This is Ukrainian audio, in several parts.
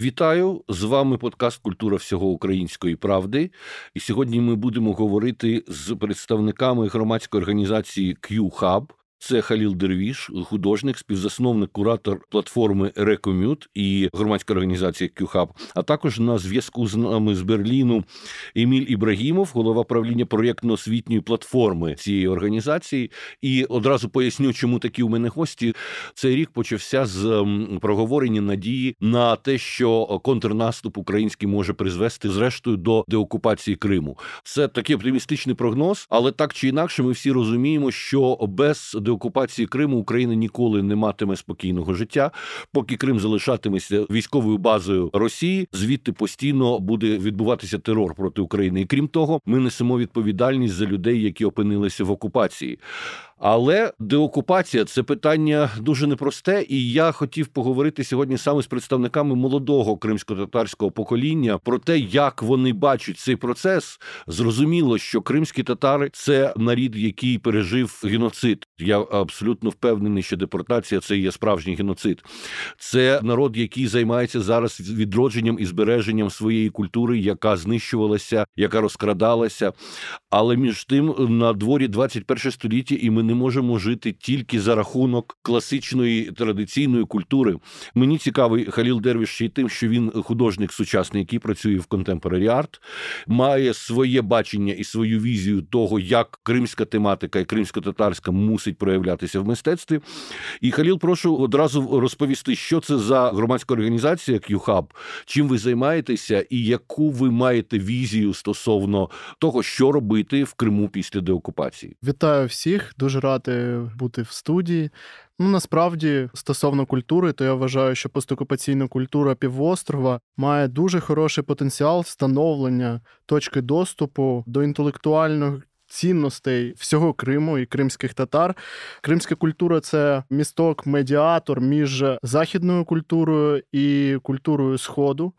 Вітаю з вами подкаст Культура всього української правди. І сьогодні ми будемо говорити з представниками громадської організації Q-Hub, це Халіл Дервіш, художник, співзасновник, куратор платформи Рекомют і громадська організація QHub, а також на зв'язку з нами з Берліну Еміль Ібрагімов, голова правління проєктно-освітньої платформи цієї організації. І одразу поясню, чому такі у мене гості. Цей рік почався з проговорення надії на те, що контрнаступ український може призвести зрештою до деокупації Криму. Це такий оптимістичний прогноз, але так чи інакше, ми всі розуміємо, що без деокупації Криму Україна ніколи не матиме спокійного життя, поки Крим залишатиметься військовою базою Росії. Звідти постійно буде відбуватися терор проти України. І крім того, ми несемо відповідальність за людей, які опинилися в окупації. Але деокупація це питання дуже непросте, і я хотів поговорити сьогодні саме з представниками молодого кримсько-татарського покоління про те, як вони бачать цей процес. Зрозуміло, що кримські татари це нарід, який пережив геноцид. Я абсолютно впевнений, що депортація це є справжній геноцид. Це народ, який займається зараз відродженням і збереженням своєї культури, яка знищувалася, яка розкрадалася. Але між тим на дворі 21 століття, і ми не можемо жити тільки за рахунок класичної традиційної культури. Мені цікавий Халіл Дервіш ще й тим, що він художник сучасний, який працює в Contemporary Art, має своє бачення і свою візію того, як кримська тематика і кримсько-татарська мусить проявлятися в мистецтві. І Халіл, прошу одразу розповісти, що це за громадська організація QHub, чим ви займаєтеся, і яку ви маєте візію стосовно того, що робити в Криму після деокупації. Вітаю всіх, дуже радий бути в студії. Ну насправді, стосовно культури, то я вважаю, що постокупаційна культура півострова має дуже хороший потенціал встановлення точки доступу до інтелектуальних. Цінностей всього Криму і кримських татар. Кримська культура це місток, медіатор між західною культурою і культурою Сходу.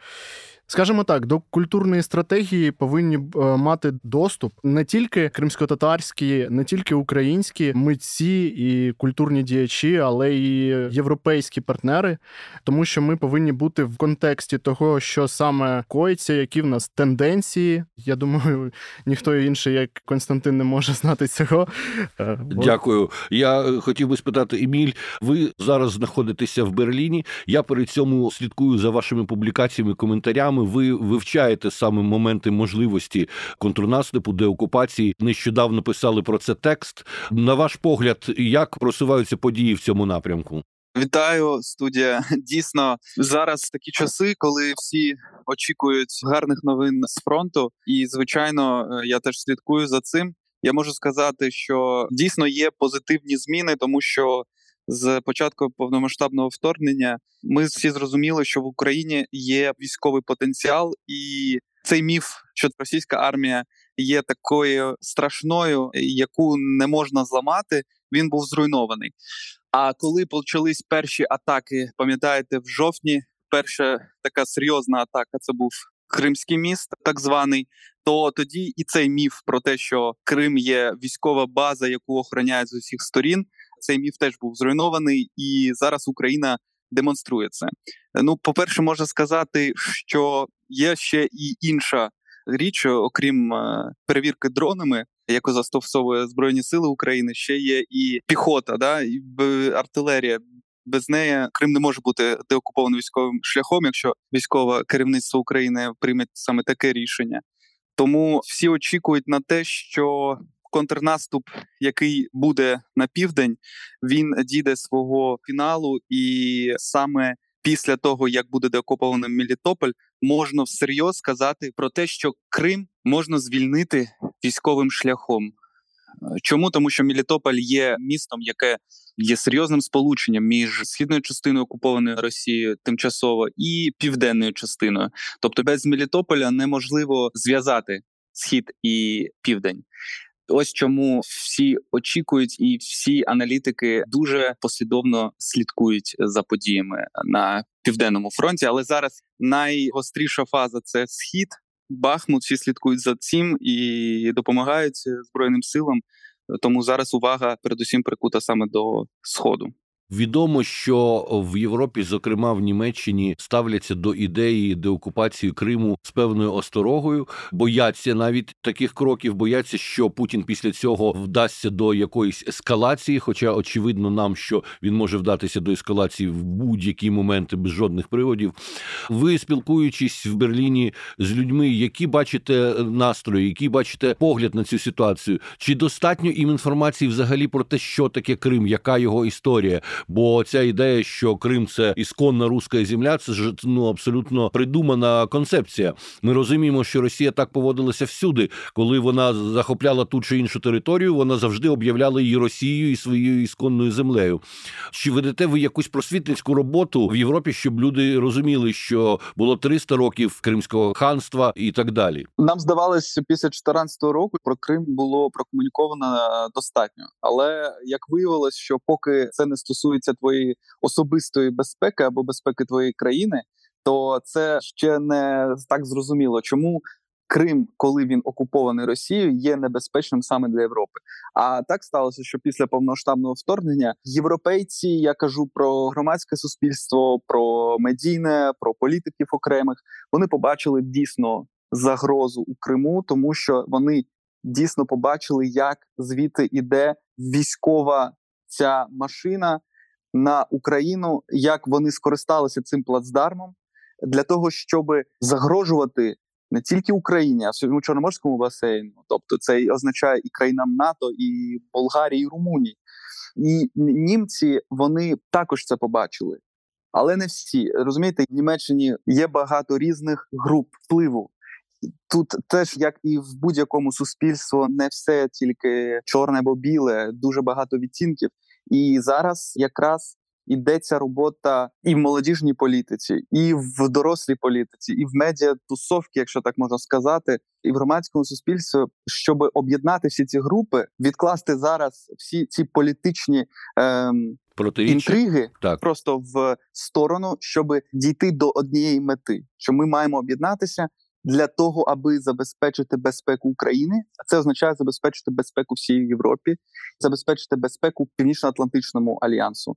Скажімо так, до культурної стратегії повинні е, мати доступ не тільки кримсько-татарські, не тільки українські митці і культурні діячі, але і європейські партнери, тому що ми повинні бути в контексті того, що саме коїться, які в нас тенденції. Я думаю, ніхто інший, як Константин, не може знати цього. Е, Дякую. Я хотів би спитати, Еміль, ви зараз знаходитеся в Берліні. Я перед цьому слідкую за вашими публікаціями, коментарями ви вивчаєте саме моменти можливості контрнаступу, деокупації. Нещодавно писали про це текст. На ваш погляд, як просуваються події в цьому напрямку? Вітаю, студія. Дійсно, зараз такі часи, коли всі очікують гарних новин з фронту, і звичайно, е, я теж слідкую за цим. Я можу сказати, що дійсно є позитивні зміни, тому що з початку повномасштабного вторгнення ми всі зрозуміли, що в Україні є військовий потенціал, і цей міф, що російська армія є такою страшною, яку не можна зламати, він був зруйнований. А коли почались перші атаки, пам'ятаєте, в жовтні перша така серйозна атака це був Кримський міст, так званий. То тоді і цей міф про те, що Крим є військова база, яку охороняють з усіх сторін, цей міф теж був зруйнований, і зараз Україна демонструє це. Ну, по перше, можна сказати, що є ще і інша річ, окрім е, перевірки дронами, яку застосовує збройні сили України. Ще є і піхота, да і артилерія. Без неї Крим не може бути деокупованим військовим шляхом, якщо військове керівництво України прийме саме таке рішення. Тому всі очікують на те, що контрнаступ, який буде на південь, він дійде свого фіналу, і саме після того, як буде деокупований Мелітополь, можна всерйоз сказати про те, що Крим можна звільнити військовим шляхом. Чому тому, що Мелітополь є містом, яке є серйозним сполученням між східною частиною окупованої Росією тимчасово і південною частиною, тобто без Мелітополя неможливо зв'язати схід і південь. Ось чому всі очікують, і всі аналітики дуже послідовно слідкують за подіями на південному фронті. Але зараз найгостріша фаза це схід. Бахмут всі слідкують за цим і допомагають збройним силам. Тому зараз увага передусім прикута саме до сходу. Відомо, що в Європі, зокрема в Німеччині, ставляться до ідеї деокупації Криму з певною осторогою, бояться навіть таких кроків, бояться, що Путін після цього вдасться до якоїсь ескалації. Хоча очевидно нам, що він може вдатися до ескалації в будь-які моменти без жодних приводів. Ви спілкуючись в Берліні з людьми, які бачите настрої, які бачите погляд на цю ситуацію, чи достатньо їм інформації взагалі про те, що таке Крим, яка його історія? Бо ця ідея, що Крим це ісконна руська земля, це ж ну абсолютно придумана концепція. Ми розуміємо, що Росія так поводилася всюди, коли вона захопляла ту чи іншу територію, вона завжди об'являла її Росією і своєю ісконною землею. Чи ведете ви якусь просвітницьку роботу в Європі, щоб люди розуміли, що було 300 років Кримського ханства і так далі? Нам здавалося, після 2014 року про Крим було прокомуніковано достатньо, але як виявилось, що поки це не стосується твоєї особистої безпеки або безпеки твоєї країни, то це ще не так зрозуміло, чому. Крим, коли він окупований Росією, є небезпечним саме для Європи. А так сталося, що після повноштабного вторгнення європейці, я кажу про громадське суспільство, про медійне, про політиків окремих, вони побачили дійсно загрозу у Криму, тому що вони дійсно побачили, як звідти іде військова ця машина на Україну, як вони скористалися цим плацдармом для того, щоб загрожувати не тільки Україні, а всьому Чорноморському басейну. Тобто, це означає і країнам НАТО, і Болгарії, і Румунії. І німці вони також це побачили. Але не всі розумієте, в Німеччині є багато різних груп впливу. Тут теж, як і в будь-якому суспільстві, не все тільки чорне або біле, дуже багато відтінків. І зараз якраз ідеться робота і в молодіжній політиці, і в дорослій політиці, і в медіа тусовки, якщо так можна сказати, і в громадському суспільстві, щоб об'єднати всі ці групи, відкласти зараз всі ці політичні ем, інтриги так. просто в сторону, щоб дійти до однієї мети, що ми маємо об'єднатися. Для того аби забезпечити безпеку України, а це означає забезпечити безпеку всій Європі, забезпечити безпеку Північно-Атлантичному альянсу.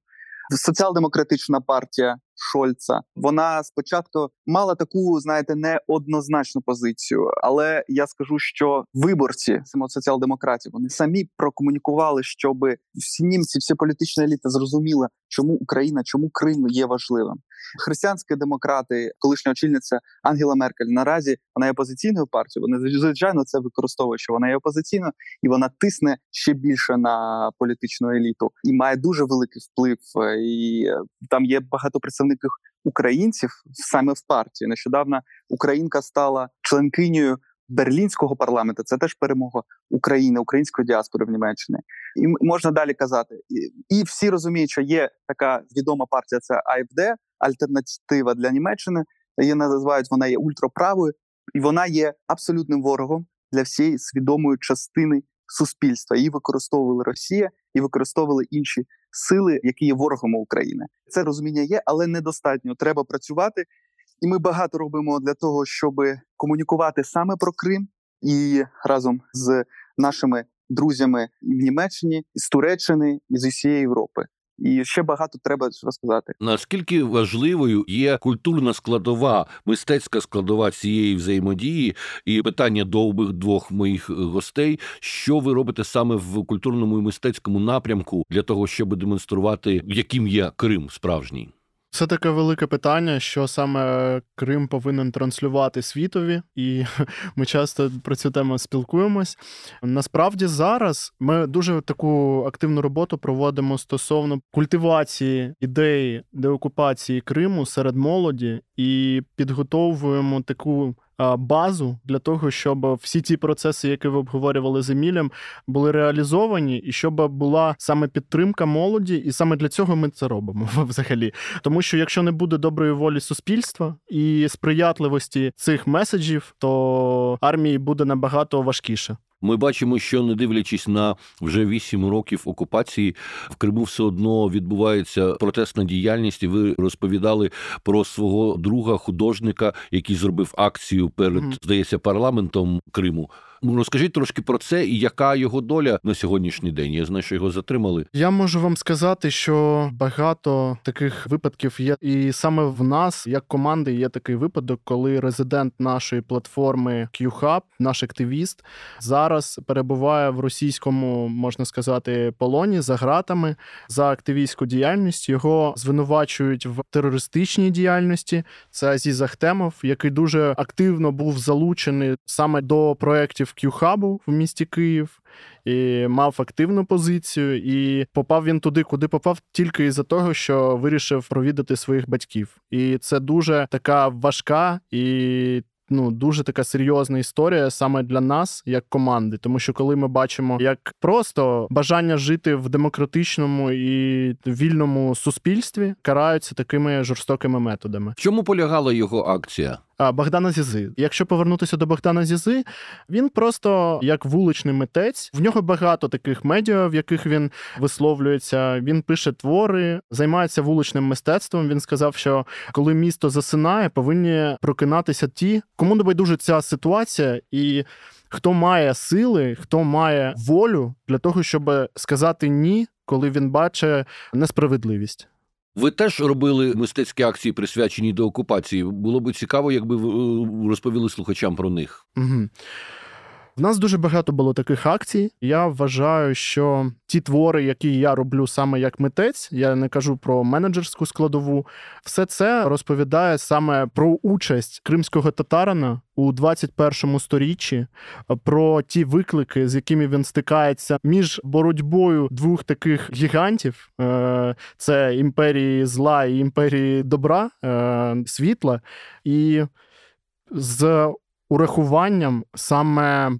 Соціал-демократична партія Шольца вона спочатку мала таку, знаєте, неоднозначну позицію, але я скажу, що виборці саме соціал-демократів вони самі прокомунікували, щоб всі німці, всі політичні еліти зрозуміли, чому Україна, чому Крим є важливим. Християнські демократи, колишня очільниця Ангела Меркель, наразі вона є опозиційною партією. Вони звичайно це використовують, що вона є опозиційною, і вона тисне ще більше на політичну еліту і має дуже великий вплив. І там є багато представників представників українців саме в партії. Нещодавно Українка стала членкинею берлінського парламенту. Це теж перемога України, української діаспори в Німеччині. І можна далі казати. І, всі розуміють, що є така відома партія. Це АФД, альтернатива для Німеччини. Її називають вона є ультраправою, і вона є абсолютним ворогом для всієї свідомої частини суспільства. Її використовували Росія і використовували інші сили, які є ворогом України. Це розуміння є, але недостатньо. Треба працювати, і ми багато робимо для того, щоб комунікувати саме про Крим і разом з нашими друзями в Німеччині, з Туреччини і з усієї Європи. І ще багато треба розказати. Наскільки важливою є культурна складова, мистецька складова цієї взаємодії, і питання до обох двох моїх гостей, що ви робите саме в культурному і мистецькому напрямку для того, щоб демонструвати, яким є Крим справжній. Це таке велике питання, що саме Крим повинен транслювати світові, і ми часто про цю тему спілкуємось. Насправді зараз ми дуже таку активну роботу проводимо стосовно культивації ідеї деокупації Криму серед молоді і підготовуємо таку базу для того, щоб всі ті процеси, які ви обговорювали з Емілем, були реалізовані, і щоб була саме підтримка молоді, і саме для цього ми це робимо взагалі. Тому що якщо не буде доброї волі суспільства і сприятливості цих меседжів, то армії буде набагато важкіше. Ми бачимо, що не дивлячись на вже вісім років окупації, в Криму все одно відбувається протестна діяльність. і Ви розповідали про свого друга художника, який зробив акцію перед здається парламентом Криму. Ну, Розкажіть трошки про це і яка його доля на сьогоднішній день. Я знаю, що його затримали. Я можу вам сказати, що багато таких випадків є, і саме в нас, як команди, є такий випадок, коли резидент нашої платформи QHub, наш активіст, зараз перебуває в російському, можна сказати, полоні за гратами за активістську діяльність. Його звинувачують в терористичній діяльності. Це Азіз Ахтемов, який дуже активно був залучений саме до проєктів QHub в місті Київ і мав активну позицію, і попав він туди, куди попав, тільки із-за того, що вирішив провідати своїх батьків. І це дуже така важка і. Ну, дуже така серйозна історія саме для нас, як команди, тому що коли ми бачимо як просто бажання жити в демократичному і вільному суспільстві караються такими жорстокими методами. В чому полягала його акція? Богдана Зізи. Якщо повернутися до Богдана Зізи, він просто як вуличний митець. В нього багато таких медіа, в яких він висловлюється. Він пише твори, займається вуличним мистецтвом. Він сказав, що коли місто засинає, повинні прокинатися ті, кому не байдуже ця ситуація і. Хто має сили, хто має волю для того, щоб сказати ні, коли він бачить несправедливість. Ви теж робили мистецькі акції, присвячені до окупації. Було би цікаво, якби ви е, розповіли слухачам про них. Угу. В нас дуже багато було таких акцій. Я вважаю, що ті твори, які я роблю саме як митець, я не кажу про менеджерську складову, все це розповідає саме про участь кримського татарина у 21 сторіччі, про ті виклики, з якими він стикається між боротьбою двох таких гігантів: е, це імперії зла і імперії добра, е, світла, і з урахуванням саме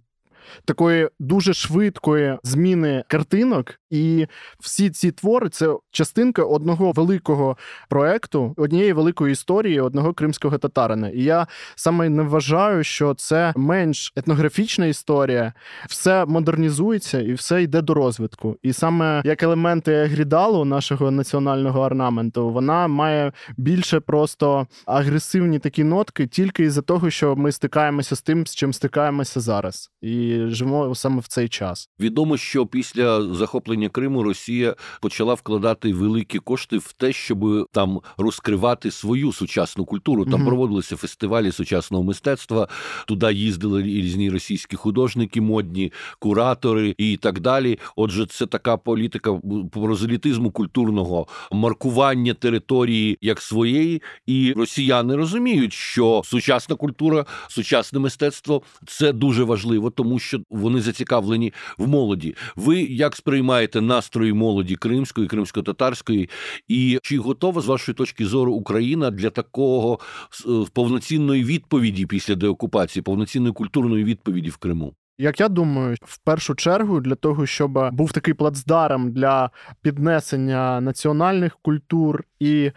такої дуже швидкої зміни картинок, і всі ці твори це частинка одного великого проекту, однієї великої історії одного кримського татарина. І я саме не вважаю, що це менш етнографічна історія, все модернізується і все йде до розвитку. І саме як елементи грідалу нашого національного орнаменту, вона має більше просто агресивні такі нотки, тільки із-за того, що ми стикаємося з тим, з чим стикаємося зараз. І живемо саме в цей час. Відомо, що після захоплення Криму Росія почала вкладати великі кошти в те, щоб там розкривати свою сучасну культуру. Там угу. проводилися фестивалі сучасного мистецтва. Туди їздили різні російські художники, модні куратори і так далі. Отже, це така політика прозелітизму культурного маркування території як своєї, і росіяни розуміють, що сучасна культура, сучасне мистецтво це дуже важливо, тому що вони зацікавлені в молоді. Ви як сприймаєте настрої молоді кримської, кримсько-татарської, і чи готова з вашої точки зору Україна для такого е, повноцінної відповіді після деокупації, повноцінної культурної відповіді в Криму? Як я думаю, в першу чергу для того, щоб був такий плацдарм для піднесення національних культур і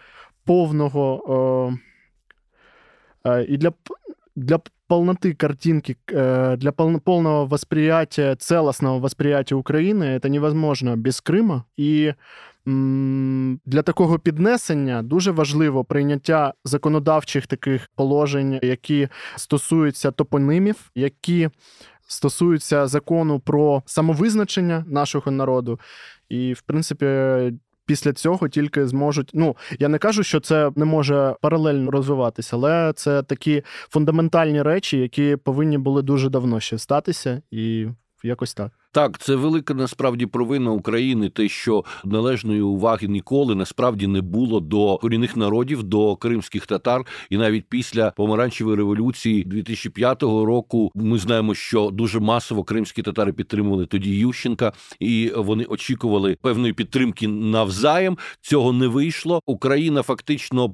повного е, е, і для для полноты картинки, э, для полного восприятия, целостного восприятия України это невозможно без Крима. І для такого піднесення дуже важливо прийняття законодавчих таких положень, які стосуються топонимів, які стосуються закону про самовизначення нашого народу. І, в принципі, після цього тільки зможуть. Ну я не кажу, що це не може паралельно розвиватися, але це такі фундаментальні речі, які повинні були дуже давно ще статися, і якось так. Так, це велика насправді провина України, те, що належної уваги ніколи насправді не було до корінних народів, до кримських татар, і навіть після помаранчевої революції 2005 року ми знаємо, що дуже масово кримські татари підтримували тоді Ющенка, і вони очікували певної підтримки навзаєм. Цього не вийшло. Україна фактично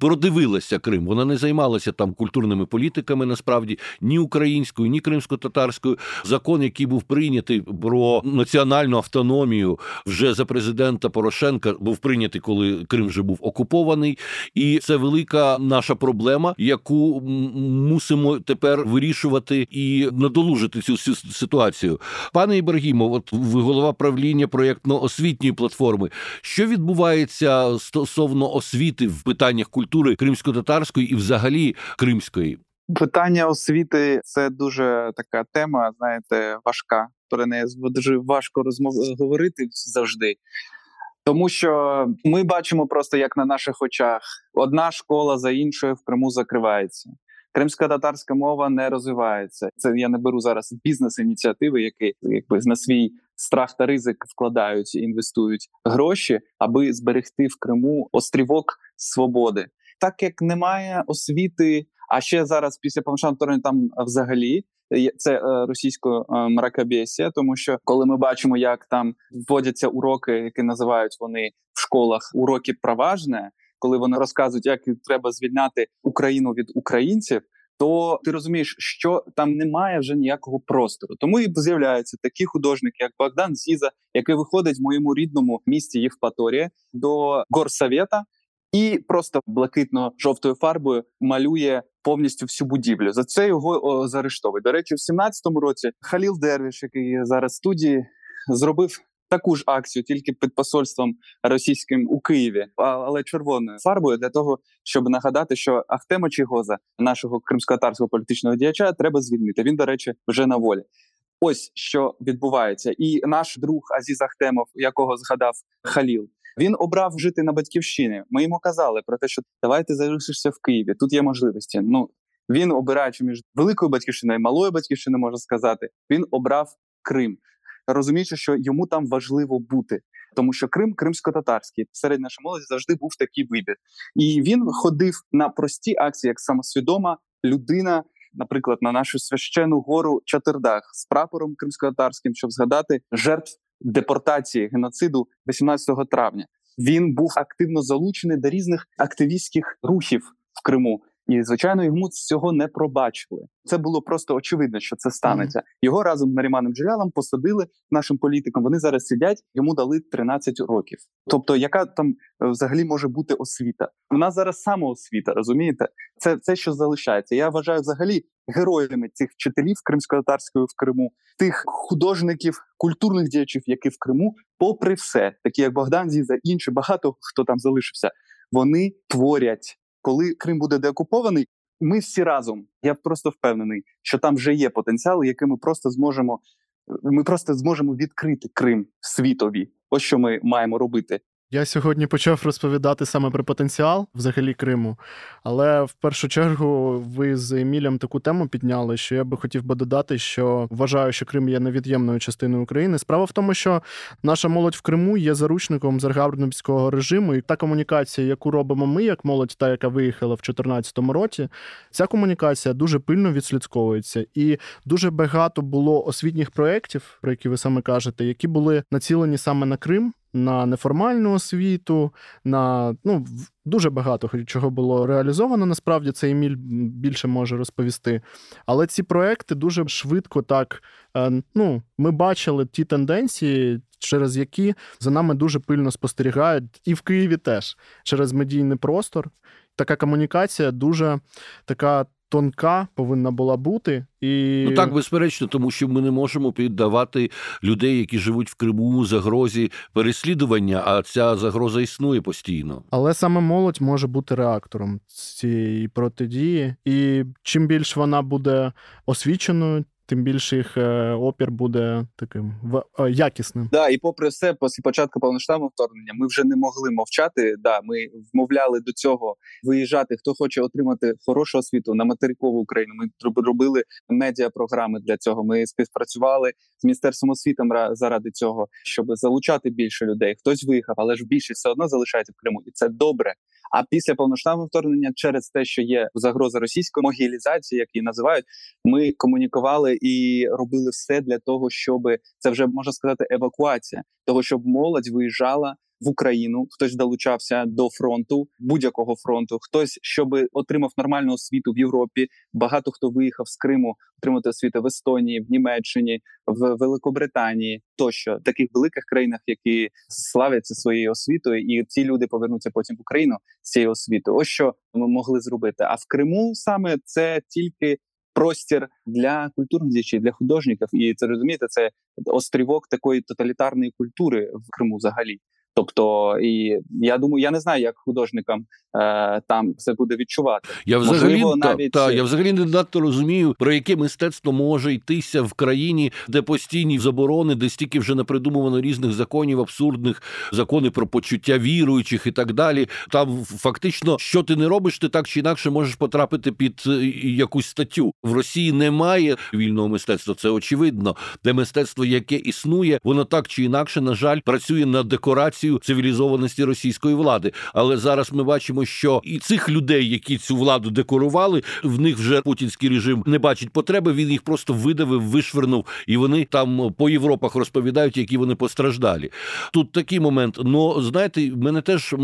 продивилася Крим. Вона не займалася там культурними політиками. Насправді ні українською, ні кримсько-татарською. Закон, який був прийнятий про національну автономію вже за президента Порошенка був прийнятий, коли Крим вже був окупований, і це велика наша проблема, яку мусимо тепер вирішувати і надолужити цю ситуацію. Пане Ібрагімо, от ви голова правління проєктно-освітньої платформи. Що відбувається стосовно освіти в питаннях культури кримсько-татарської і, взагалі, кримської? Питання освіти це дуже така тема, знаєте, важка. Про неї дуже важко розмов говорити завжди. Тому що ми бачимо просто як на наших очах одна школа за іншою в Криму закривається. Кримська татарська мова не розвивається. Це я не беру зараз бізнес-ініціативи, які якби на свій страх та ризик вкладають і інвестують гроші, аби зберегти в Криму острівок свободи. Так як немає освіти, а ще зараз після повномасштабного там взагалі це е, російською е, мракобесія, тому що коли ми бачимо, як там вводяться уроки, які називають вони в школах уроки праважне, коли вони розказують, як треба звільняти Україну від українців. То ти розумієш, що там немає вже ніякого простору. Тому і з'являються такі художники, як Богдан Зіза, який виходить в моєму рідному місті Євпаторія до горсовета і просто блакитно-жовтою фарбою малює повністю всю будівлю. За це його о, заарештовують. До речі, в 17-му році Халіл Дервіш, який зараз в студії, зробив. Таку ж акцію, тільки під посольством російським у Києві, але червоною фарбою для того, щоб нагадати, що Ахтема Чігоза, нашого кримсько-татарського політичного діяча, треба звільнити. Він, до речі, вже на волі. Ось що відбувається, і наш друг Азіз Ахтемов, якого згадав Халіл, він обрав жити на батьківщині. Ми йому казали про те, що давайте залишишся в Києві. Тут є можливості. Ну він обираючи між великою батьківщиною і малою батьківщиною, можна сказати, він обрав Крим, розуміючи, що йому там важливо бути. Тому що Крим кримсько-татарський серед нашої молоді завжди був такий вибір, і він ходив на прості акції, як самосвідома людина, наприклад, на нашу священну гору Чатирдах з прапором кримсько-татарським, щоб згадати жертв депортації геноциду 18 травня. Він був активно залучений до різних активістських рухів в Криму. І звичайно, йому цього не пробачили. Це було просто очевидно, що це станеться. Його разом з Наріманом Джелялом посадили нашим політикам. Вони зараз сидять, йому дали 13 років. Тобто, яка там е, взагалі може бути освіта? У нас зараз самоосвіта, розумієте? Це це, що залишається. Я вважаю взагалі героями цих вчителів кримсько-татарської в Криму, тих художників, культурних діячів, які в Криму, попри все, такі як Богдан Зіза, інші багато хто там залишився. Вони творять коли Крим буде деокупований, ми всі разом. Я просто впевнений, що там вже є потенціал, який ми просто зможемо. Ми просто зможемо відкрити Крим світові. Ось що ми маємо робити. Я сьогодні почав розповідати саме про потенціал взагалі Криму, але в першу чергу ви з Емілем таку тему підняли, що я би хотів би додати, що вважаю, що Крим є невід'ємною частиною України. Справа в тому, що наша молодь в Криму є заручником заргарбницького режиму, і та комунікація, яку робимо ми, як молодь, та яка виїхала в 2014 році, ця комунікація дуже пильно відслідковується, і дуже багато було освітніх проєктів, про які ви саме кажете, які були націлені саме на Крим на неформальну освіту, на ну дуже багато чого було реалізовано. Насправді це Еміль більше може розповісти. Але ці проекти дуже швидко так. Е, ну, ми бачили ті тенденції, через які за нами дуже пильно спостерігають, і в Києві теж через медійний простор. Така комунікація дуже така тонка повинна була бути. І... Ну так, безперечно, тому що ми не можемо піддавати людей, які живуть в Криму, загрозі переслідування, а ця загроза існує постійно. Але саме молодь може бути реактором цієї протидії, і чим більш вона буде освіченою, тим більше їх е, опір буде таким е, якісним. Да, і попри все, після початку повноштабного вторгнення, ми вже не могли мовчати. Да, ми вмовляли до цього виїжджати. Хто хоче отримати хорошу освіту на материкову Україну. Ми робили медіапрограми для цього. Ми співпрацювали з міністерством освіти заради цього, щоб залучати більше людей. Хтось виїхав, але ж більшість все одно залишається в Криму, і це добре. А після повноштабного вторгнення, через те, що є загроза російської могілізації, як її називають, ми комунікували і робили все для того, щоб це вже можна сказати евакуація, того щоб молодь виїжджала в Україну, хтось долучався до фронту, будь-якого фронту, хтось щоб отримав нормальну освіту в Європі. Багато хто виїхав з Криму отримати освіту в Естонії, в Німеччині, в Великобританії, тощо таких великих країнах, які славяться своєю освітою, і ці люди повернуться потім в Україну з цією освітою. Ось що ми могли зробити. А в Криму саме це тільки. Простір для культурних діячів, для художників, і це розумієте, це острівок такої тоталітарної культури в Криму взагалі. Тобто, і я думаю, я не знаю, як художникам е, там це буде відчувати. Я взагалі Можливо, та, навіть- та я взагалі не надто розумію, про яке мистецтво може йтися в країні, де постійні заборони, де стільки вже напридумувано різних законів, абсурдних закони про почуття віруючих і так далі. Там фактично, що ти не робиш, ти так чи інакше можеш потрапити під е, якусь статтю. В Росії немає вільного мистецтва, це очевидно. Де мистецтво, яке існує, воно так чи інакше, на жаль, працює на декорацію цивілізованості російської влади. Але зараз ми бачимо, що і цих людей, які цю владу декорували, в них вже путінський режим не бачить потреби. Він їх просто видавив, вишвернув, і вони там по Європах розповідають, які вони постраждалі. Тут такий момент. Ну знаєте, мене теж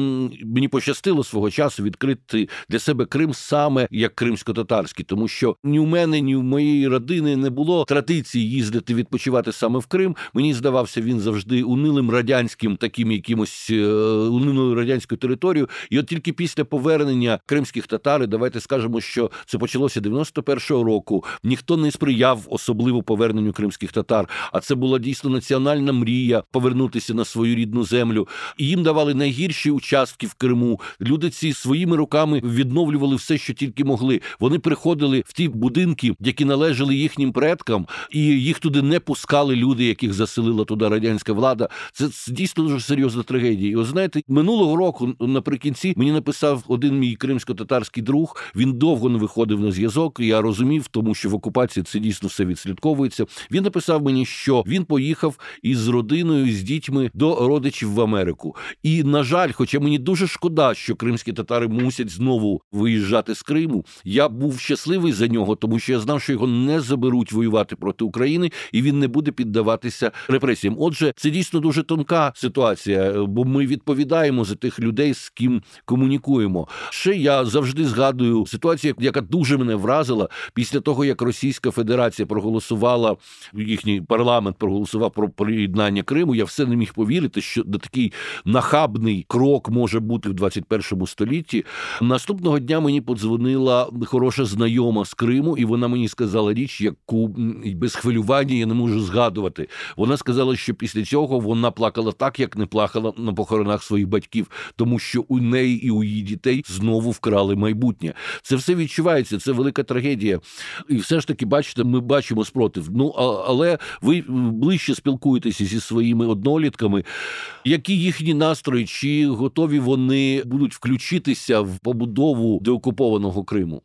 мені пощастило свого часу відкрити для себе Крим саме як кримсько-татарський, тому що ні в мене, ні в моєї родини не було традиції їздити відпочивати саме в Крим. Мені здавався він завжди унилим радянським, таким якимось е, унилою радянською територією. І от тільки після повернення кримських татар, давайте скажемо, що це почалося 91-го року. Ніхто не сприяв особливо поверненню кримських татар. А це була дійсно національна мрія повернутися на свою рідну землю. І їм давали найгірші участки в Криму. Люди ці своїми руками відновлювали все, що тільки могли. Вони приходили в ті будинки, які належали їхнім предкам, і їх туди не пускали люди, яких заселила туди радянська влада. Це, дійсно дуже серйозна трагедія. І от знаєте, минулого року наприкінці мені написав один мій кримсько-татарський друг. Він довго не виходив на зв'язок. Я розумів, тому що в окупації це дійсно все відслідковується. Він написав мені, що він поїхав із родиною з дітьми до родичів в Америку. І на жаль, хоча мені дуже шкода, що кримські татари мусять знову виїжджати з Криму. Я був щасливий за нього, тому що я знав, що його не заберуть воювати проти України, і він не буде піддаватися репресіям. Отже, це дійсно дуже тонка ситуація, бо ми відповідаємо за тих людей, з ким комунікуємо. Ще я завжди згадую ситуацію, яка дуже мене вразила після того, як Російська Федерація проголосувала їхній парламент проголосував про приєднання Криму. Я все не міг повірити, що до такий нахабний крок може бути в 21 столітті. Наступного дня мені подзвонила хороша знайома з Криму, і вона мені сказала річ, яку без хвилювання я не можу згадувати. Вона сказала, що після цього вона плакала так, як не плакала на похоронах своїх батьків, тому що у неї і у її дітей знову вкрали майбутнє. Це все відчувається, це велика трагедія. І все ж таки, бачите, ми бачимо спротив. Ну а- але ви ближче спілкуєтеся зі своїми однолітками. Які їхні настрої? Чи готові вони будуть включитися в побудову деокупованого Криму?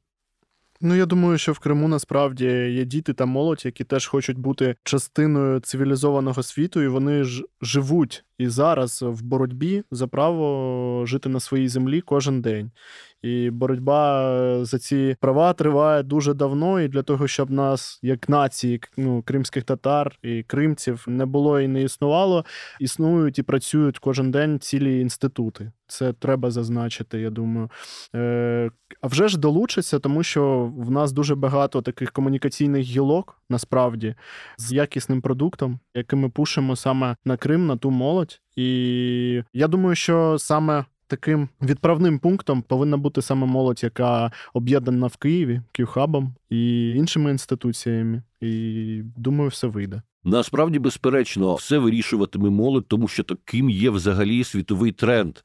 Ну, я думаю, що в Криму насправді є діти та молодь, які теж хочуть бути частиною цивілізованого світу, і вони ж живуть і зараз в боротьбі за право жити на своїй землі кожен день. І боротьба за ці права триває дуже давно, і для того, щоб нас, як нації, ну, кримських татар і кримців, не було і не існувало, існують і працюють кожен день цілі інститути. Це треба зазначити, я думаю. Е, а вже ж долучаться, тому що в нас дуже багато таких комунікаційних гілок, насправді, з якісним продуктом, який ми пушимо саме на Крим, на ту молодь. І я думаю, що саме таким відправним пунктом повинна бути саме молодь, яка об'єднана в Києві, Кюхабом і іншими інституціями. І думаю, все вийде. Насправді, безперечно, все вирішуватиме молодь, тому що таким є взагалі світовий тренд.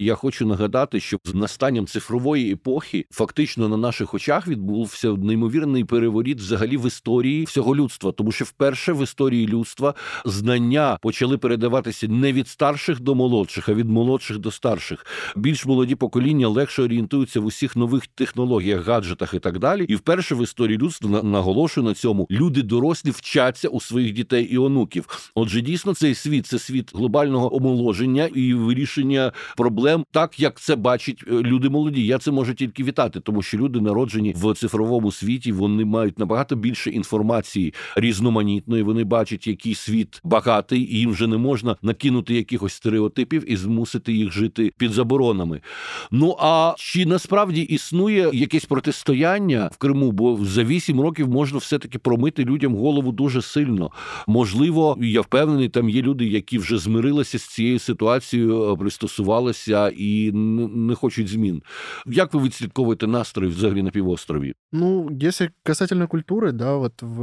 Я хочу нагадати, що з настанням цифрової епохи фактично на наших очах відбувся неймовірний переворіт взагалі в історії всього людства, тому що вперше в історії людства знання почали передаватися не від старших до молодших, а від молодших до старших. Більш молоді покоління легше орієнтуються в усіх нових технологіях, гаджетах і так далі. І вперше в історії людства наголошую на цьому. Люди дорослі вчаться у своїх дітей і онуків. Отже, дійсно, цей світ це світ глобального омоложення і вирішення проблем, так як це бачать е, люди молоді. Я це можу тільки вітати, тому що люди народжені в цифровому світі, вони мають набагато більше інформації різноманітної. Вони бачать, який світ багатий, і їм вже не можна накинути якихось стереотипів і змусити їх жити під заборонами. Ну а чи насправді існує якесь протистояння в Криму? Бо за вісім років можна все таки промити людям голову дуже сильно. Можливо, я впевнений, там є люди, які вже змирилися з цією ситуацією, пристосувалися і не хочуть змін. Як ви відслідковуєте настрої взагалі на півострові? Ну, якщо касательно культури, да, от в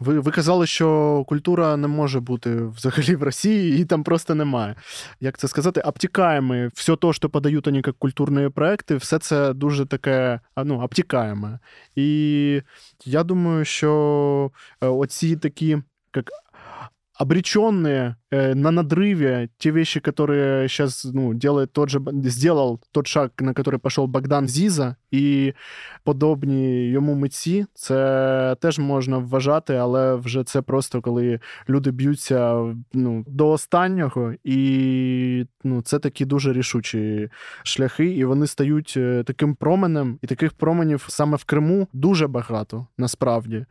ви, ви казали, що культура не може бути взагалі в Росії, її там просто немає. Як це сказати, обтікаємо все те, що подають вони як культурні проекти, все це дуже таке ну, обтікаємо. І я думаю, що е, оці такі як обреченные э, на надрыве те вещи, которые сейчас ну, делает тот же, сделал тот шаг, на который пошел Богдан Зіза, і подобні йому митці, це теж можна вважати, але вже це просто коли люди б'ються ну, до останнього, і ну, це такі дуже рішучі шляхи, і вони стають е, таким променем, і таких променів саме в Криму дуже багато насправді.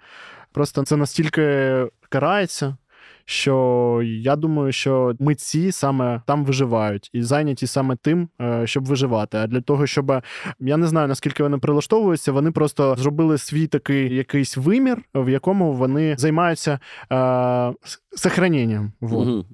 Просто це настільки карається що я думаю, що митці саме там виживають і зайняті саме тим, е, щоб виживати. А для того, щоб я не знаю наскільки вони прилаштовуються, вони просто зробили свій такий якийсь вимір, в якому вони займаються е, сохраненням. Вот. Угу.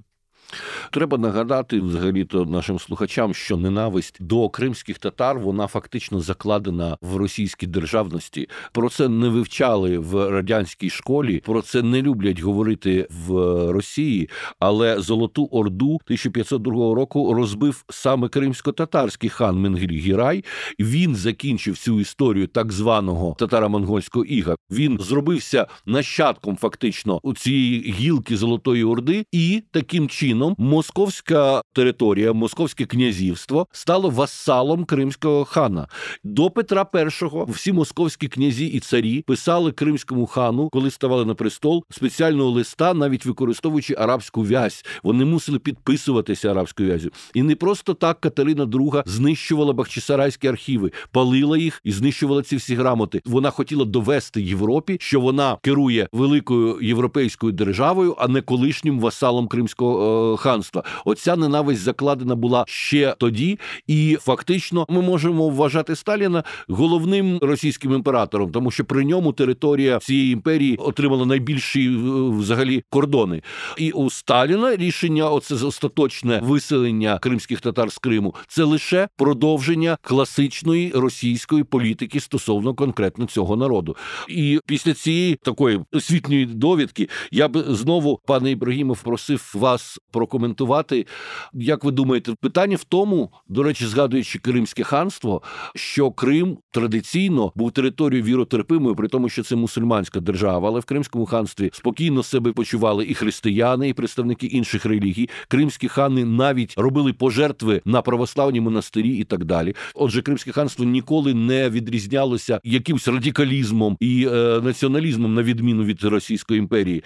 Треба нагадати взагалі то нашим слухачам, що ненависть до кримських татар вона фактично закладена в російській державності. Про це не вивчали в радянській школі, про це не люблять говорити в Росії. Але Золоту Орду 1502 року розбив саме кримсько-татарський хан Менгіль Гірай. Він закінчив цю історію так званого татаро-монгольського іга. Він зробився нащадком фактично у цієї гілки Золотої Орди, і таким чином чином московська територія, московське князівство стало васалом кримського хана. До Петра І всі московські князі і царі писали кримському хану, коли ставали на престол спеціального листа, навіть використовуючи арабську вязь. Вони мусили підписуватися арабською вязю. І не просто так Катерина II знищувала бахчисарайські архіви, палила їх і знищувала ці всі грамоти. Вона хотіла довести Європі, що вона керує великою європейською державою, а не колишнім васалом кримського е, ханства. Оця ненависть закладена була ще тоді, і фактично ми можемо вважати Сталіна головним російським імператором, тому що при ньому територія цієї імперії отримала найбільші е, взагалі кордони. І у Сталіна рішення, оце остаточне виселення кримських татар з Криму, це лише продовження класичної російської політики стосовно конкретно цього народу. І після цієї такої освітньої довідки я б знову, пане Ібрагімов, просив вас прокоментувати. Як ви думаєте, питання в тому, до речі, згадуючи Кримське ханство, що Крим традиційно був територією віротерпимою, при тому, що це мусульманська держава, але в Кримському ханстві спокійно себе почували і християни, і представники інших релігій. Кримські хани навіть робили пожертви на православні монастирі і так далі. Отже, Кримське ханство ніколи не відрізнялося якимсь радикалізмом і е, націоналізмом на відміну від Російської імперії.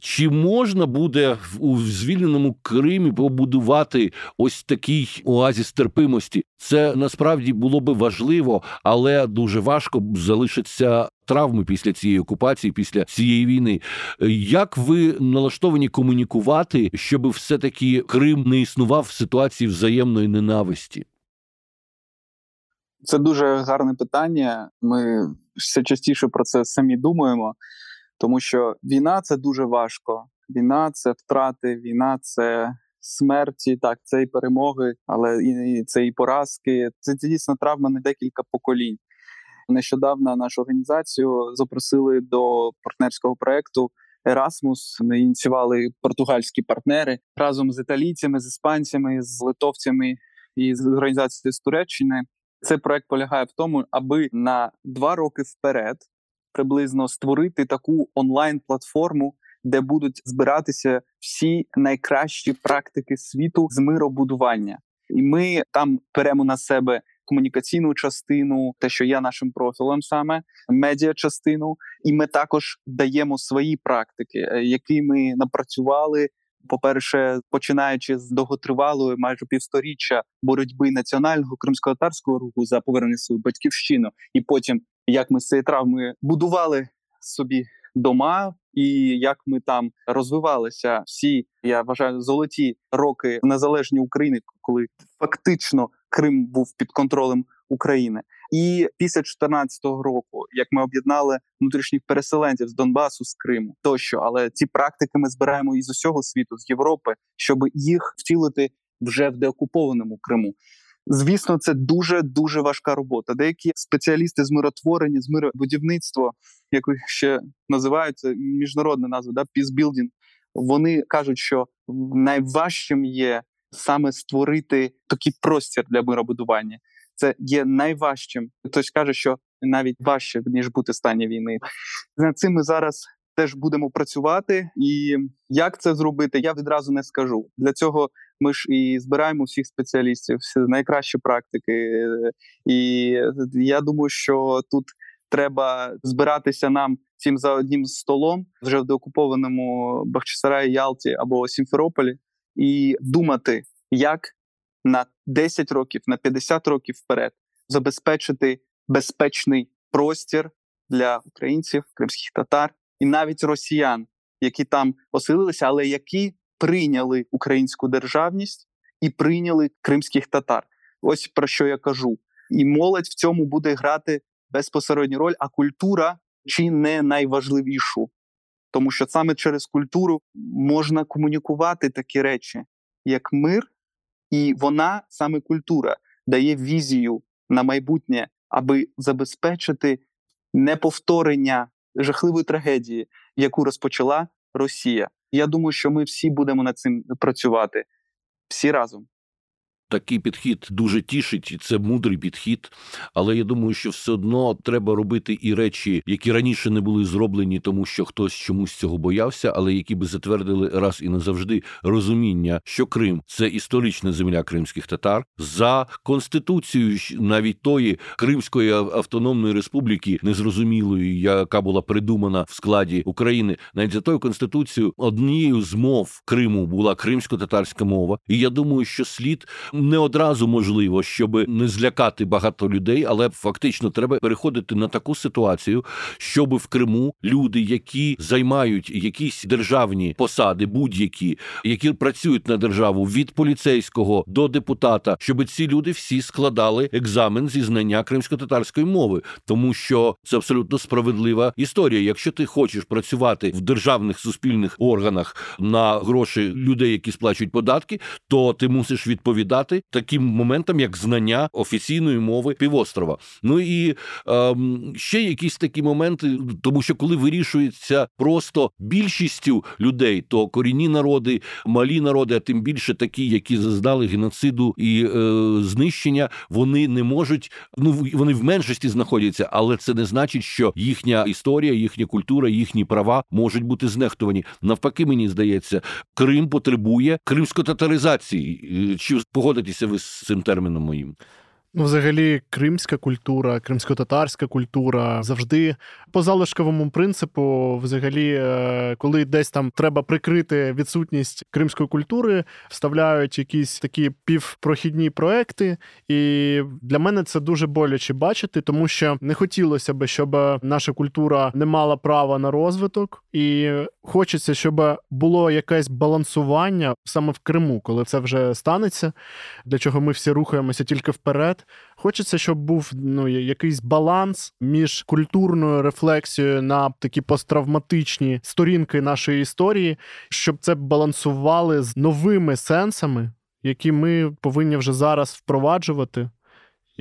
Чи можна буде у звільненому окупованому Кримі побудувати ось такий оазіс терпимості. Це насправді було би важливо, але дуже важко залишиться травми після цієї окупації, після цієї війни. Як ви налаштовані комунікувати, щоб все таки Крим не існував в ситуації взаємної ненависті? Це дуже гарне питання. Ми все частіше про це самі думаємо, тому що війна це дуже важко. Війна це втрати, війна це смерті, так це і перемоги, але і це і поразки. Це дійсно травма на декілька поколінь. Нещодавно нашу організацію запросили до партнерського проекту Erasmus. Ми ініціювали португальські партнери разом з італійцями, з іспанцями, з литовцями і з організацією з Туреччини. Цей проект полягає в тому, аби на два роки вперед приблизно створити таку онлайн платформу де будуть збиратися всі найкращі практики світу з миробудування, і ми там беремо на себе. Комунікаційну частину, те, що є нашим профілем, саме медіа частину, і ми також даємо свої практики, е, які ми напрацювали. По перше, починаючи з довготривалої, майже півсторіччя боротьби національного кримсько-татарського руху за повернення свою батьківщину, і потім як ми з цієї травми будували собі дома, і як ми там розвивалися всі, я вважаю, золоті роки незалежні України, коли фактично Крим був під контролем України. І після 2014 року, як ми об'єднали внутрішніх переселенців з Донбасу, з Криму, тощо, але ці практики ми збираємо із усього світу, з Європи, щоб їх втілити вже в деокупованому Криму. Звісно, це дуже дуже важка робота. Деякі спеціалісти з миротворення, з миробудівництва, як їх ще називаються міжнародна назва, да, peacebuilding, вони кажуть, що найважчим є саме створити такий простір для миробудування. Це є найважчим. Хтось каже, що навіть важче ніж бути в стані війни. Над цим ми зараз теж будемо працювати. І як це зробити, я відразу не скажу. Для цього ми ж і збираємо всіх спеціалістів, всі найкращі практики. І я думаю, що тут треба збиратися нам всім за одним столом вже в деокупованому Бахчисараї, Ялті або Сімферополі, і думати, як на 10 років, на 50 років вперед забезпечити безпечний простір для українців, кримських татар і навіть росіян, які там оселилися, але які прийняли українську державність і прийняли кримських татар. Ось про що я кажу. І молодь в цьому буде грати безпосередню роль, а культура чи не найважливішу, тому що саме через культуру можна комунікувати такі речі, як мир, і вона саме культура дає візію на майбутнє, аби забезпечити неповторення жахливої трагедії, яку розпочала Росія. Я думаю, що ми всі будемо над цим працювати всі разом. Такий підхід дуже тішить, і це мудрий підхід. Але я думаю, що все одно треба робити і речі, які раніше не були зроблені, тому що хтось чомусь цього боявся, але які би затвердили раз і назавжди розуміння, що Крим це історична земля кримських татар за конституцією навіть тої Кримської автономної республіки, незрозумілої, яка була придумана в складі України, навіть за тою конституцією однією з мов Криму була кримсько-татарська мова. І я думаю, що слід не одразу можливо, щоб не злякати багато людей, але фактично треба переходити на таку ситуацію, щоб в Криму люди, які займають якісь державні посади, будь-які, які працюють на державу від поліцейського до депутата, щоб ці люди всі складали екзамен зі знання кримсько-татарської мови, тому що це абсолютно справедлива історія. Якщо ти хочеш працювати в державних суспільних органах на гроші людей, які сплачують податки, то ти мусиш відповідати сприяти таким моментам, як знання офіційної мови півострова. Ну і е, ще якісь такі моменти, тому що коли вирішується просто більшістю людей, то корінні народи, малі народи, а тим більше такі, які зазнали геноциду і е, знищення, вони не можуть. Ну вони в меншості знаходяться, але це не значить, що їхня історія, їхня культура, їхні права можуть бути знехтувані. Навпаки, мені здається, Крим потребує кримсько-татаризації. Чи? Погодитеся ви з цим терміном моїм? Ну, взагалі, кримська культура, кримсько-татарська культура завжди по залишковому принципу, взагалі, е, коли десь там треба прикрити відсутність кримської культури, вставляють якісь такі півпрохідні проекти. І для мене це дуже боляче бачити, тому що не хотілося би, щоб наша культура не мала права на розвиток, і хочеться, щоб було якесь балансування саме в Криму, коли це вже станеться, для чого ми всі рухаємося тільки вперед. Хочеться, щоб був ну, якийсь баланс між культурною рефлексією на такі посттравматичні сторінки нашої історії, щоб це балансували з новими сенсами, які ми повинні вже зараз впроваджувати.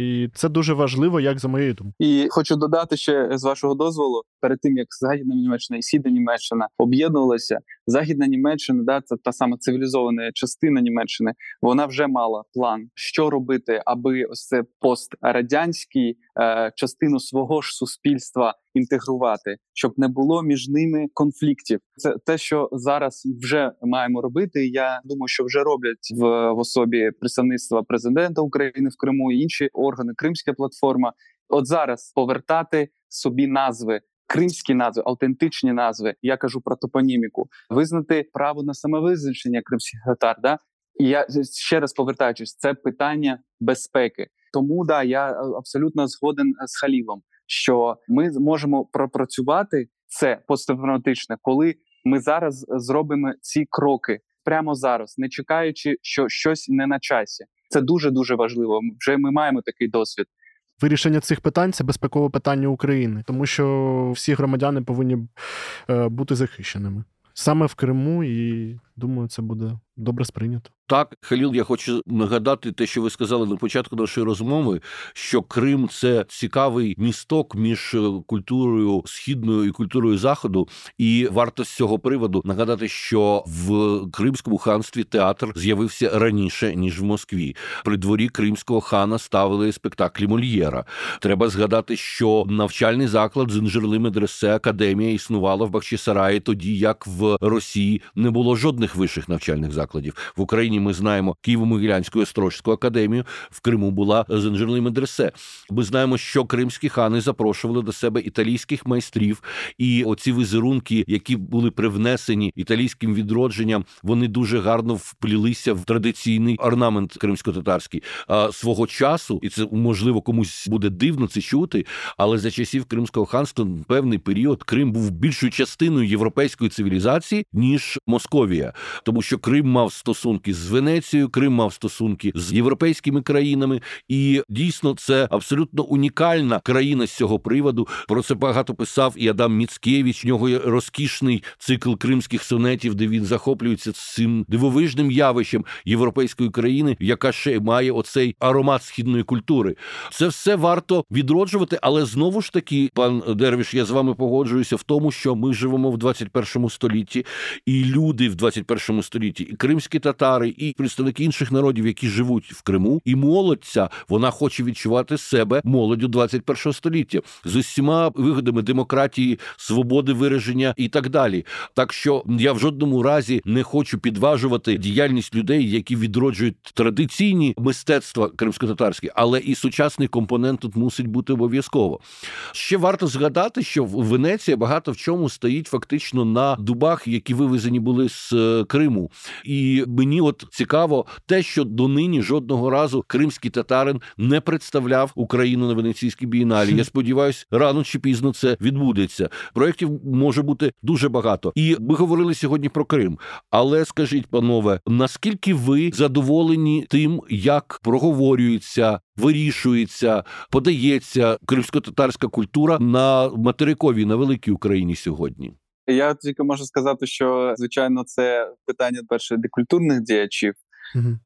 І це дуже важливо, як за моєю думкою. І хочу додати ще з вашого дозволу, перед тим як Західна Німеччина і Східна Німеччина об'єднувалися, Західна Німеччина, да, це та сама цивілізована частина Німеччини. Вона вже мала план, що робити, аби ось це пострадянський е, частину свого ж суспільства інтегрувати, щоб не було між ними конфліктів. Це те, що зараз вже маємо робити. Я думаю, що вже роблять в, в особі представництва президента України в Криму і інші органи Кримська платформа. От зараз повертати собі назви. Кримські назви, автентичні назви. Я кажу про топоніміку, визнати право на самовизначення кримських татар. Да? І я ще раз повертаючись, це питання безпеки. Тому да, я абсолютно згоден з Халілом що ми зможемо пропрацювати це посттравматичне, коли ми зараз зробимо ці кроки прямо зараз, не чекаючи, що щось не на часі. Це дуже дуже важливо. Вже ми маємо такий досвід. вирішення цих питань це безпекове питання України, тому що всі громадяни повинні е, бути захищеними саме в Криму, і думаю, це буде добре сприйнято. Так, Халіл, я хочу нагадати те, що ви сказали на початку нашої розмови, що Крим це цікавий місток між е, культурою східною і культурою заходу. І варто з цього приводу нагадати, що в Кримському ханстві театр з'явився раніше ніж в Москві. При дворі кримського хана ставили спектаклі Мольєра. Треба згадати, що навчальний заклад з інжирли медресе академія існувала в Бахчисараї тоді, як в Росії не було жодних вищих навчальних закладів в Україні ми знаємо Києво-Могилянську Острожську академію, в Криму була зенжерний медресе. Ми знаємо, що кримські хани запрошували до себе італійських майстрів, і оці візерунки, які були привнесені італійським відродженням, вони дуже гарно вплілися в традиційний орнамент кримсько-татарський. А свого часу, і це можливо комусь буде дивно це чути, але за часів Кримського ханства певний період Крим був більшою частиною європейської цивілізації ніж Московія, тому що Крим мав стосунки з Венецією, Крим мав стосунки з європейськими країнами, і дійсно це абсолютно унікальна країна з цього приводу. Про це багато писав і Адам Міцкевич. В нього є розкішний цикл кримських сонетів, де він захоплюється цим дивовижним явищем європейської країни, яка ще має оцей аромат східної культури. Це все варто відроджувати, але знову ж таки, пан Дервіш, я з вами погоджуюся в тому, що ми живемо в 21 столітті, і люди в 21 столітті, і кримські татари, і представники інших народів, які живуть в Криму, і молодь ця, вона хоче відчувати себе молоддю 21 століття з усіма вигодами демократії, свободи вираження і так далі. Так що я в жодному разі не хочу підважувати діяльність людей, які відроджують традиційні мистецтва кримсько-татарські, але і сучасний компонент тут мусить бути обов'язково. Ще варто згадати, що Венеція багато в чому стоїть фактично на дубах, які вивезені були з е, Криму, і мені от цікаво те, що донині жодного разу кримський татарин не представляв Україну на Венеційській бієналі. Я сподіваюся, рано чи пізно це відбудеться. Проєктів може бути дуже багато. І ми говорили сьогодні про Крим. Але скажіть, панове, наскільки ви задоволені тим, як проговорюється, вирішується, подається кримсько-татарська культура на материковій на великій Україні сьогодні? Я тільки можу сказати, що звичайно це питання перше декультурних діячів.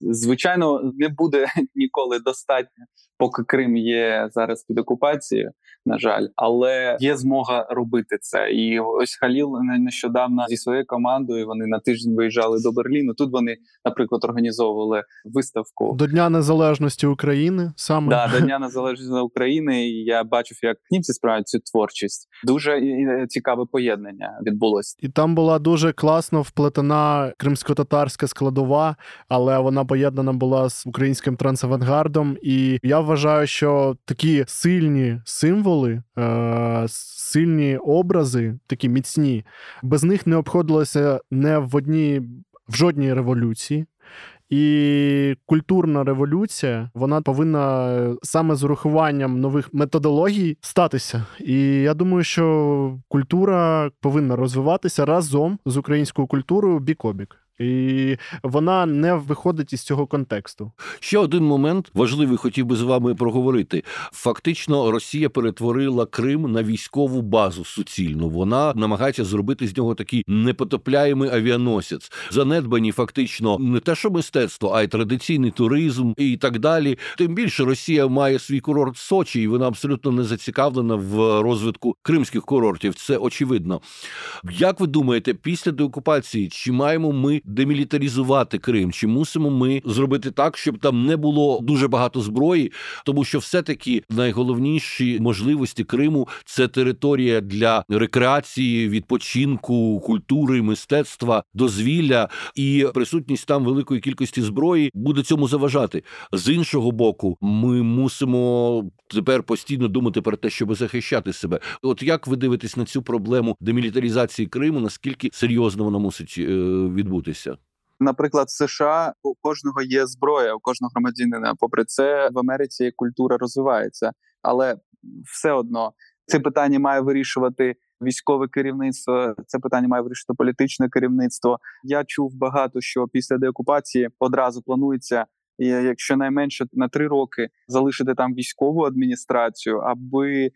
Звичайно, не буде ніколи достатньо, поки Крим є зараз під окупацією. На жаль, але є змога робити це. І ось Халіл нещодавно зі своєю командою вони на тиждень виїжджали до Берліну. Тут вони, наприклад, організовували виставку до Дня Незалежності України. Саме да, до Дня Незалежності України. І Я бачив, як німці справляють цю творчість. Дуже цікаве поєднання відбулося. І там була дуже класно вплетена кримсько-татарська складова, але вона поєднана була з українським трансавангардом. І я вважаю, що такі сильні символи е, сильні образи, такі міцні, без них не обходилося не в одній в жодній революції. І культурна революція вона повинна саме з урахуванням нових методологій статися. І я думаю, що культура повинна розвиватися разом з українською культурою бік обік. І вона не виходить із цього контексту. Ще один момент важливий хотів би з вами проговорити. Фактично, Росія перетворила Крим на військову базу суцільну. Вона намагається зробити з нього такий непотопляємий авіаносець, занедбані фактично не те, що мистецтво, а й традиційний туризм і так далі. Тим більше Росія має свій курорт Сочі, і вона абсолютно не зацікавлена в розвитку кримських курортів. Це очевидно. Як ви думаєте, після деокупації чи маємо ми? Демілітаризувати Крим? Чи мусимо ми зробити так, щоб там не було дуже багато зброї? Тому що все-таки найголовніші можливості Криму це територія для рекреації, відпочинку, культури, мистецтва, дозвілля і присутність там великої кількості зброї буде цьому заважати. З іншого боку, ми мусимо тепер постійно думати про те, щоб захищати себе. От як ви дивитесь на цю проблему демілітаризації Криму? Наскільки серйозно вона мусить е, відбутися? Наприклад, США у кожного є зброя, у кожного громадянина. Попри це, в Америці культура розвивається, але все одно це питання має вирішувати військове керівництво. Це питання має вирішувати політичне керівництво. Я чув багато що після деокупації одразу планується якщо найменше на три роки залишити там військову адміністрацію, аби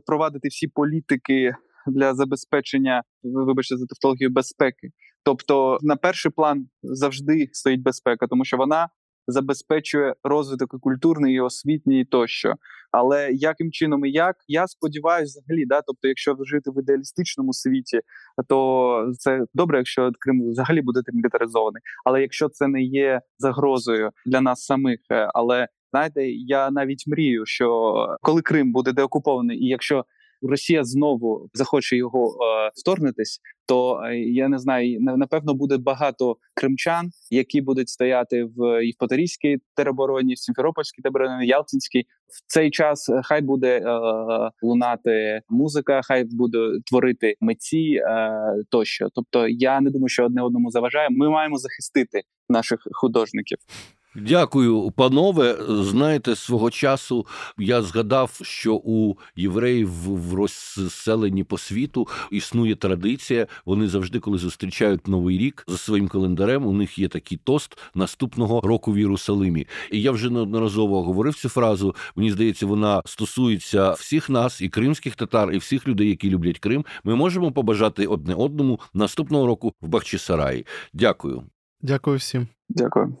впровадити всі політики для забезпечення, вибачте за тавтологію, безпеки. Тобто, на перший план завжди стоїть безпека, тому що вона забезпечує розвиток і культурний, і освітній тощо. Але яким чином і як я сподіваюся, взагалі, да, тобто, якщо жити в ідеалістичному світі, то це добре, якщо Крим взагалі буде демілітаризований. Але якщо це не є загрозою для нас самих, е, але знаєте, я навіть мрію, що коли Крим буде деокупований, і якщо Росія знову захоче його е, вторгнутись, то е, я не знаю, напевно буде багато кримчан, які будуть стояти в Євпаторійській теробороні, в Сімферопольській теробороні, Ялтинській. В цей час е, хай буде е, лунати музика, хай буде творити митці е, тощо. Тобто, я не думаю, що одне одному заважає. Ми маємо захистити наших художників. Дякую, панове. Знаєте, свого часу я згадав, що у євреїв в розселенні по світу існує традиція. Вони завжди, коли зустрічають новий рік за своїм календарем, у них є такий тост наступного року в Єрусалимі. І я вже неодноразово говорив цю фразу. Мені здається, вона стосується всіх нас, і кримських татар, і всіх людей, які люблять Крим. Ми можемо побажати одне одному наступного року в Бахчисараї. Дякую. Дякую всім. Дякую.